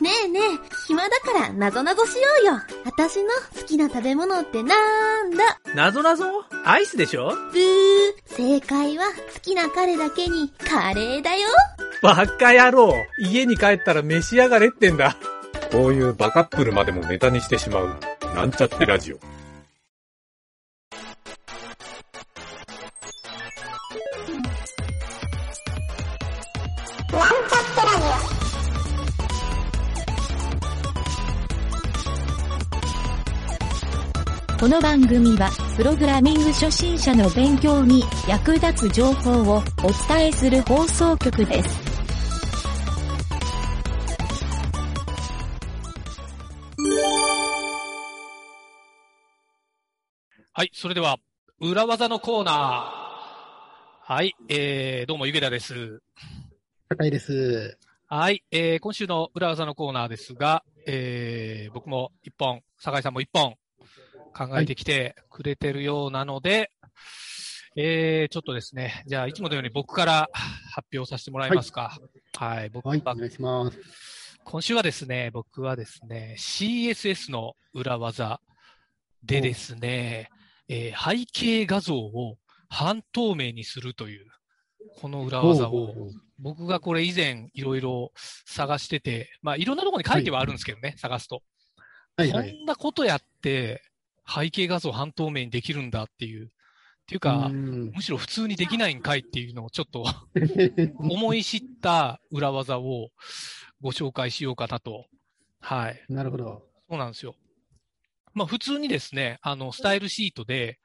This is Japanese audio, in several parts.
ねえねえ、暇だからなぞなぞしようよ。私の好きな食べ物ってなんだ？なぞなぞ？アイスでしょ？ブー。正解は好きな彼だけにカレーだよ。バカ野郎家に帰ったら召し上がれってんだ。こういうバカップルまでもネタにしてしまう、なんちゃってラジオ。この番組は、プログラミング初心者の勉強に役立つ情報をお伝えする放送局です。はい、それでは、裏技のコーナー。はい、えー、どうも、ゆげだです。高いです。はい、えー、今週の裏技のコーナーですが、えー、僕も一本、酒井さんも一本、考えてきてくれてるようなので、えー、ちょっとですね、じゃあ、いつものように僕から発表させてもらえますか？はい、僕は、はい、お願いします。今週はですね、僕はですね、CSS の裏技でですね、えー背景画像を半透明にするという、この裏技を、僕がこれ以前いろいろ探してて、まあいろんなところに書いてはあるんですけどね、探すと。こはいはい。んなことやって背景画像半透明にできるんだっていう、っていうか、うんむしろ普通にできないんかいっていうのをちょっと 思い知った裏技をご紹介しようかなと。はい。なるほど。そうなんですよ。まあ普通にですね、あの、スタイルシートで、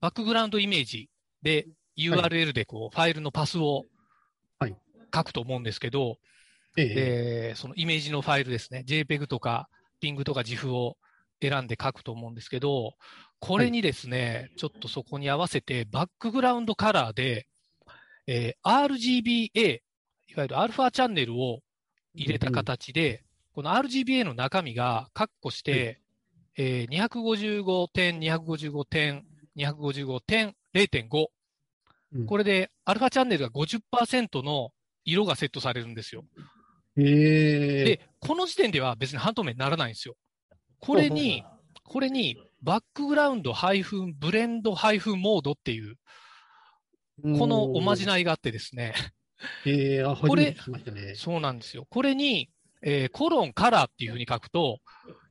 バックグラウンドイメージで URL でこう、ファイルのパスをはい書くと思うんですけど、ええ。で、そのイメージのファイルですね、JPEG とか PING とか GIF を選んで書くと思うんですけど、これにですね、ちょっとそこに合わせて、バックグラウンドカラーで、えー RGBA、いわゆるアルファチャンネルを入れた形で、この RGBA の中身がカッコして、えー255点、255点、255点、0.5。うんこれで、アルファチャンネルが50%の色がセットされるんですよ。ええ。で、この時点では別に半透明にならないんですよ。これに、これに、バックグラウンドブレンドモードっていう、このおまじなないがあってですね、ええ、あ、初これ。そうなんですよ。これに、えーコロンカラーっていうふうに書くと、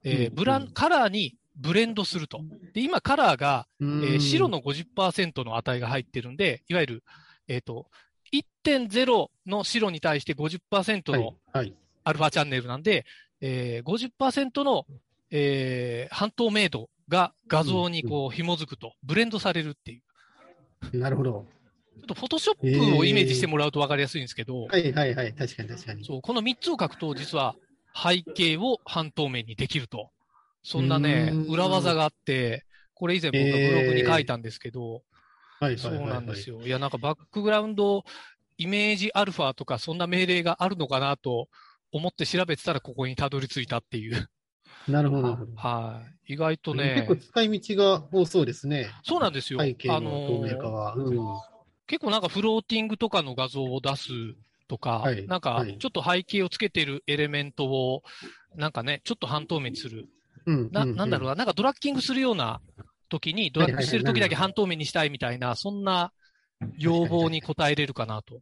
えーうんブラン、うんカラーにブレンドすると。で、今カラーが、ええー白の50%の値が入ってるんで、いわゆる、えっ、と、1.0の白に対して50%はいの、はい。アルファチャンネルなんで、えー、50%の、えー半透明度が画像にこう紐づくと、ブレンドされるっていう。なるほど。ちょっとフォトショップをイメージしてもらうと分かりやすいんですけど、はいはいはい。確かに確かに。そう、この3つを書くと、実は背景を半透明にできると。そんなね裏技があって、これ以前僕がブログに書いたんですけど、はいそう。なんですよ。いや、なんかバックグラウンドイメージアルファとか、そんな命令があるのかなと思って調べてたら、ここにたどり着いたっていう。なるほどなるほど。はい。意外とね結、構使い道が多そうですね。そうなんですよ。背景の透明化は。うん。結構なんかフローティングとかの画像を出すとか、はいなんかはいちょっと背景をつけてるエレメントを、なんかね、ちょっと半透明にする。うん。な、なんだろうな、なんかドラッキングするような時に、ドラッグしてる時だけ半透明にしたいみたいな、そんな要望に応えれるかなと。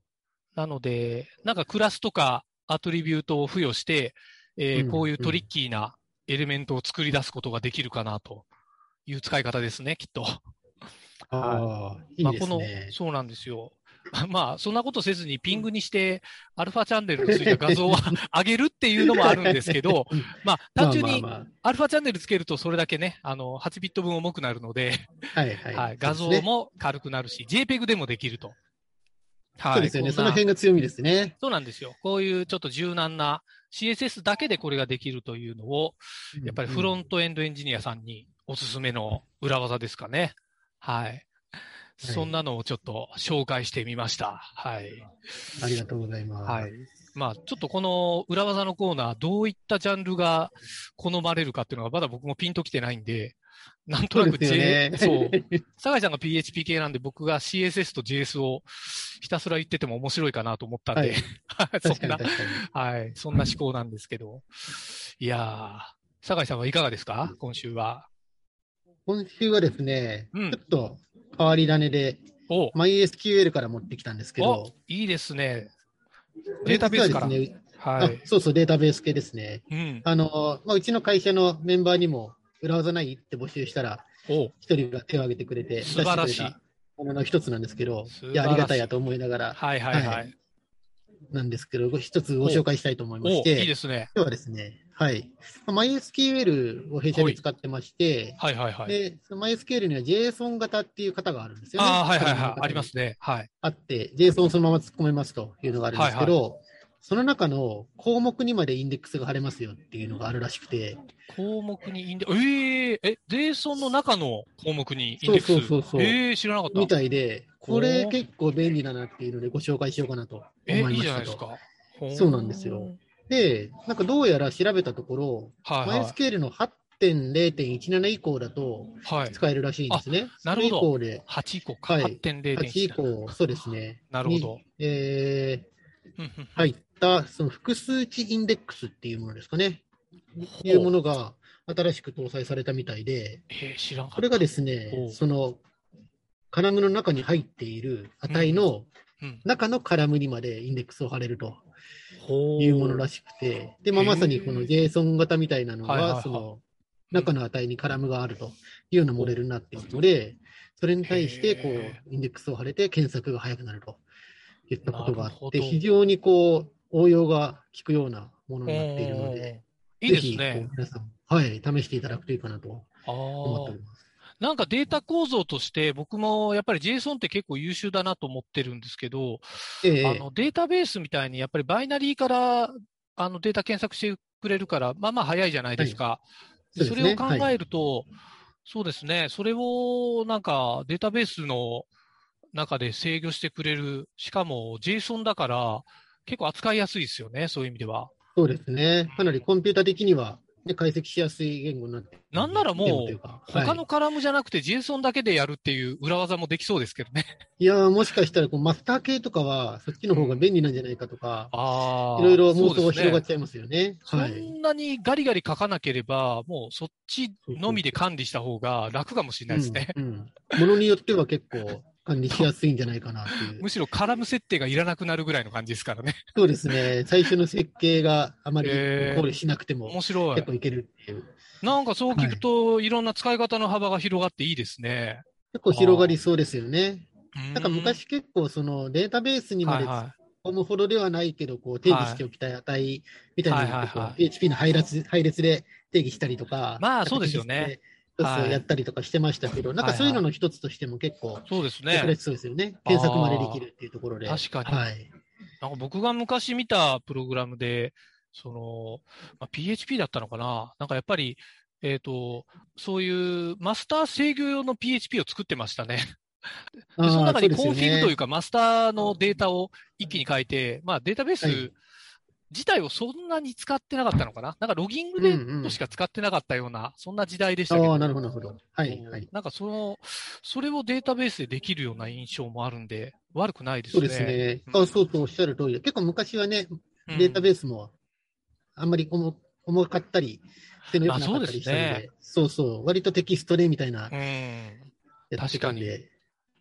なので、なんかクラスとかアトリビュートを付与して、えーうんこういうトリッキーなエレメントを作り出すことができるかなという使い方ですね、きっと。ああ、いまあ、このいですね、。そうなんですよ。まあ、そんなことせずにピングにして、アルファチャンネルについた画像を上げるっていうのもあるんですけど、まあ、単純にまあまあまアルファチャンネルつけるとそれだけね、あの、8ビット分重くなるので、あはいはい。はい、画像も軽くなるし、JPEG でもできると。はい。そうですよね。その辺が強みですね。そうなんですよ。こういうちょっと柔軟な CSS だけでこれができるというのを、やっぱりフロンントエンドエンジニアさんにおすすめの裏技ですかね。はい。そんなのをちょっと紹介してみました。はい。ありがとうございます。はい。まあ、ちょっとこの裏技のコーナー、どういったジャンルが好まれるかっていうのが、まだ僕もピンときてないんで、なんとなくそう J、ねそう。酒井さんが PHP 系なんで、僕が CSS と JS をひたすら言ってても面白いかなと思ったんで、そんな。はい、そんな思考なんですけど。いやー、酒井さんはいかがですか？今週は。今週はですね、うんちょっと変わり種で、お、MySQL から持ってきたんですけおど、、いいですね。データベースから。実はい。あそうそう、データベース系ですね。うん。あの、まあ、うちの会社のメンバーにも、裏技ないって募集したら、お、一人が手を挙げてくれて、素晴らしいものの一つなんですけどいいや、ありがたいやと思いながら、はいはいは。はいなんですけど、ご一つご紹介したいと思いましお、いいて、ですね。今日はですね、はい。まあ MySQL を弊社で使ってまして、はいはいはい。で、その MySQL には JSON 型っていう型があるんですよね。ああ、はいはいはい。ありますね。はい。あって、JSON をそのまま突っ込めますというのがあるんですけど、その中の項目にまでインデックスが貼れますよっていうのがあるらしくて、項目にインデえええ、JSON の中の項目にインデックス？そうそうそうそうええ知らなかった。みたいで、こおれー結構便利だなっていうのでご紹介しようかなとえいい思いましたと。じゃないですか。そうなんですよ。で、なんかどうやら調べたところ、はいはい。MySQL の8.0.17以降だとはい。使えるらしいんですね。なるほどそれ以降で、8以降か。はい8.0.1。8以降、そうですね。なるほどに。えー、入った、その複数値インデックスっていうものですかね。いうものが新しく搭載されたみたいで、えー知らん。これがですほねう、その、カラムの中に入っている値のうん。中のカラムにまでインデックスを貼れるとほいうものらしくて、で、まあ、まさにこの JSON 型みたいなのが、その中の値にカラムがあるというようなモデルになっているので、それに対してこへうインデックスを貼れて検索が早くなるといったことがあって、非常にこう応用が効くようなものになっているので、いいですぜひ。皆さん、はい、試していただくといいかなと思ってお。ります。なんかデータ構造として、僕もやっぱり JSON って結構優秀だなと思ってるんですけど、ええあのデータベースみたいにやっぱりバイナリーからあのデータ検索してくれるから、まあまあ早いじゃないですか。そうですねそれを考えると、そうですね、それをなんかデータベースの中で制御してくれる、しかも JSON だから結構扱いやすいですよね、そういう意味では。そうですね。かなりコンピュータ的には、ね、解析しやすい言語になってなんならもう他のカラムじゃなくて JSON だけでやるっていう裏技もできそうですけどね。いやー、もしかしたらこうマスター系とかは、そっちの方が便利なんじゃないかとか、ああ。いろいろ妄想が広がっちゃいますよね。そはい。んなにガリガリ書かなければ、もうそっちのみで管理した方が楽かもしれないですね。ものによっては結構管理しやすいんじゃないかなっていう む。しろカラム設定がいらなくなるぐらいの感じですからね。そうですね。最初の設計があまり考えー慮しなくても面白い結。構いけるっていう。なんかそう聞くと、い、ろんな使い方の幅が広がっていいですね。結構広がりそうですよね。ななんか昔結構そのデータベースにまで込むほどではないけど、こう定義しておきたい値みたいなのを PHP の配列配列で定義したりとか、まあそうですよねやったりとかしてましたけど、なんかそういうのの一つとしても結構い。そうです役ね。そうですよね。検索までできるっていうところで。確かにはい。なんか僕が昔見たプログラムで、その、まあ、PHP だったのかな？なんかやっぱり、えっ、と、そういうマスター制御用の PHP を作ってましたね。でその中にコンフィグというか、か、マスターのデータを一気に書いて、まあ、データベースはい自体をそんなに使ってなかったのかな？なんかロギングでしか使ってなかったような、そんな時代でしたけど。ああ、なるほど、なるほど。はい、はい。なんかその、それをデータベースでできるような印象もあるんで、悪くないですね。そうですね。うんあそうそう、おっしゃる通りで。結構昔はね、うんデータベースもあんまり重重かったり、性能良くなかったりしたので、あそうですねそうそう、割とテキストでみたいなうん。やってたんで、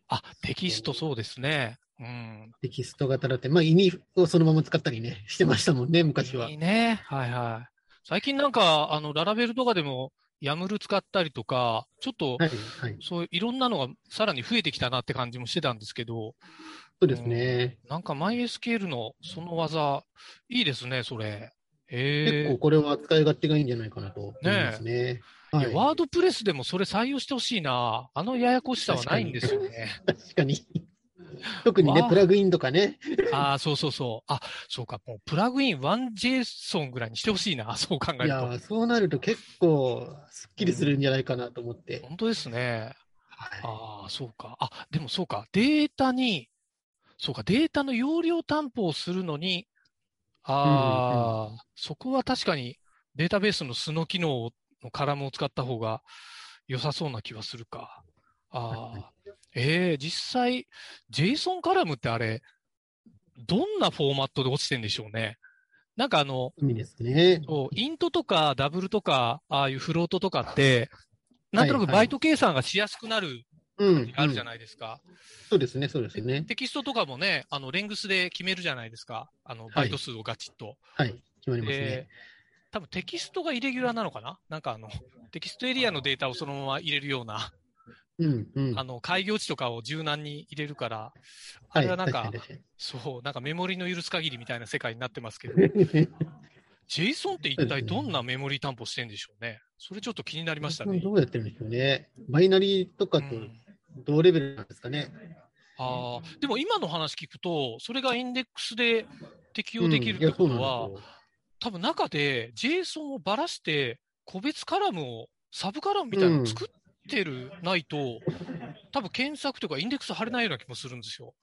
あ、テキストそうですね。うん。テキスト型だって、まあ意味をそのまま使ったりね、してましたもんね、昔は。いいね。はいはい。最近なんか、あの、ララベルとかでも、ヤムル使ったりとか、ちょっと、はい、はい。そういろんなのがさらに増えてきたなって感じもしてたんですけど、そうですね。なんか MySQL のその技、いいですね、それ。結構。これは使い勝手がいいんじゃないかなと思いますね。はいワードプレスでもそれ採用してほしいな。あのややこしさはないんですよね。確かに。特にねプラグインとかね。ああ、そうそうそう。あ、そうか。もうプラグイン 1JSON ぐらいにしてほしいな。そう考えると。いやー、そうなると結構すっきりするんじゃないかなと思って。本当ですね。はいああ、そうか。あ、でもそうか。データに、そうか、データの容量担保をするのに、ああ、そこは確かにデータベースの素の機能のカラムを使った方が良さそうな気はするか。ああ、ええ実際、JSON カラムってあれ、どんなフォーマットで落ちてんでしょうね。なんかあの、意味ですね。イントとかダブルとか、ああいうフロートとかって、なんとなくはいはいバイト計算がしやすくなるうん。あるじゃい、ないですか。そうですね、そうですね。テキストとかもね、あの、レングスで決めるじゃないですか。あの、バイト数をガチッと。はい。決まりますでね。、多分テキストがイレギュラーなのかな？なんかあの、テキストエリアのデータをそのまま入れるような、うん、うん。あの、開業値とかを柔軟に入れるから、あれはなんか、確確そう、なんかメモリの許す限りみたいな世界になってますけど、JSON って一体どんなメモリ担保してんでしょうね。それちょっと気になりましたね。どうやってるんでしょうね。バイナリーとかとうん同レベルなんですかね。ああ、でも今の話聞くと、それがインデックスで適用できるってことは、そうなん多分中で JSON をばらして、個別カラムを、サブカラムみたいなのを作ってる、ないと、多分検索とかインデックス貼れないような気もするんですよ。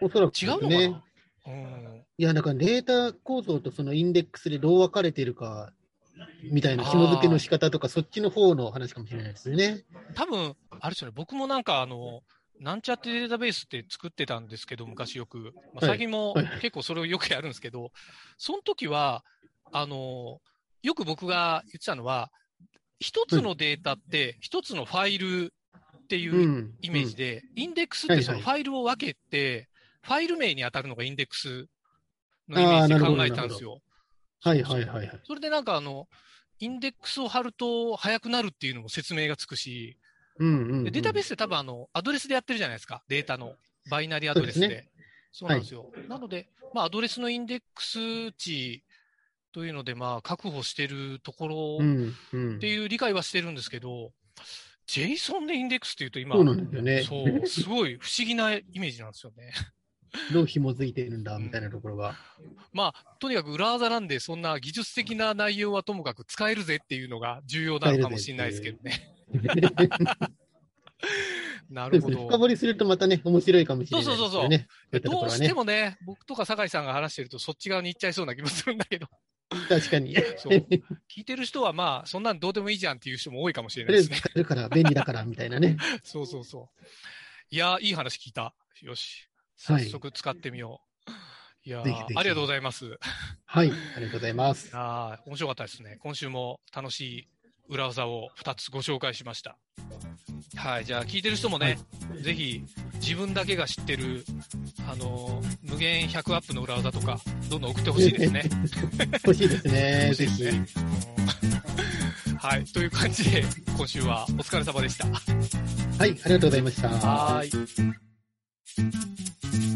おそらく違うのかな、ね。うん。いや、だからデータ構造とそのインデックスでどう分かれてるか、みたいな紐付けの仕方とか、そっちの方の話かもしれないですね。多分、あれですよね、僕もなんかあの、なんちゃってデータベースって作ってたんですけど、昔よく。まあ、はい最近もはい結構それをよくやるんですけど、その時は、あの、よく僕が言ってたのは、一つのデータって一つのファイルっていううんイメージで、インデックスってそのはいファイルを分けて、ファイル名に当たるのがインデックスのイメージで考えたんですよ。はいはいはいはい。それでなんかあの、インデックスを貼ると早くなるっていうのも説明がつくし、うんうん、うん。でデータベースって多分あの、アドレスでやってるじゃないですか。データの。バイナリーアドレスで。そうですそうなんですよ。なので、まあ、アドレスのインデックス値というので、まあ、確保してるところうんうん。っていう理解はしてるんですけど、JSON でインデックスっていうと今、そうなんですよね。そう、すごい不思議なイメージなんですよね。どう紐づいてるんだみたいなところが。まあ、とにかく裏技なんで、そんな技術的な内容はともかく使えるぜっていうのが重要なのかもしれないですけどね。なるほど。深掘りするとまたね、面白いかもしれないですよね。そうそうそうそうそういったとこどうしてもね、僕とか酒井さんが話してるとそっち側に行っちゃいそうな気もするんだけど、確かに。そう聞いてる人はまあ、そんなんどうでもいいじゃんっていう人も多いかもしれとりあえずないですね。使えるから便利だからみたいなね。そうそうそう。いやー、いい話聞いた。よし。はい早速使ってみよう。い、やーぜひぜひありがとうございます。はい、ありがとうございます。あー面白かったですね。今週も楽しい裏技を2つご紹介しました。はい。じゃあ、聞いてる人もね、ぜひ自分だけが知ってる、あのー無限100アップの裏技とか、どんどん送ってほしいですね。欲しいですね、欲しい。ですねうんはい。という感じで、今週はお疲れ様でした。はい、ありがとうございました。はーい。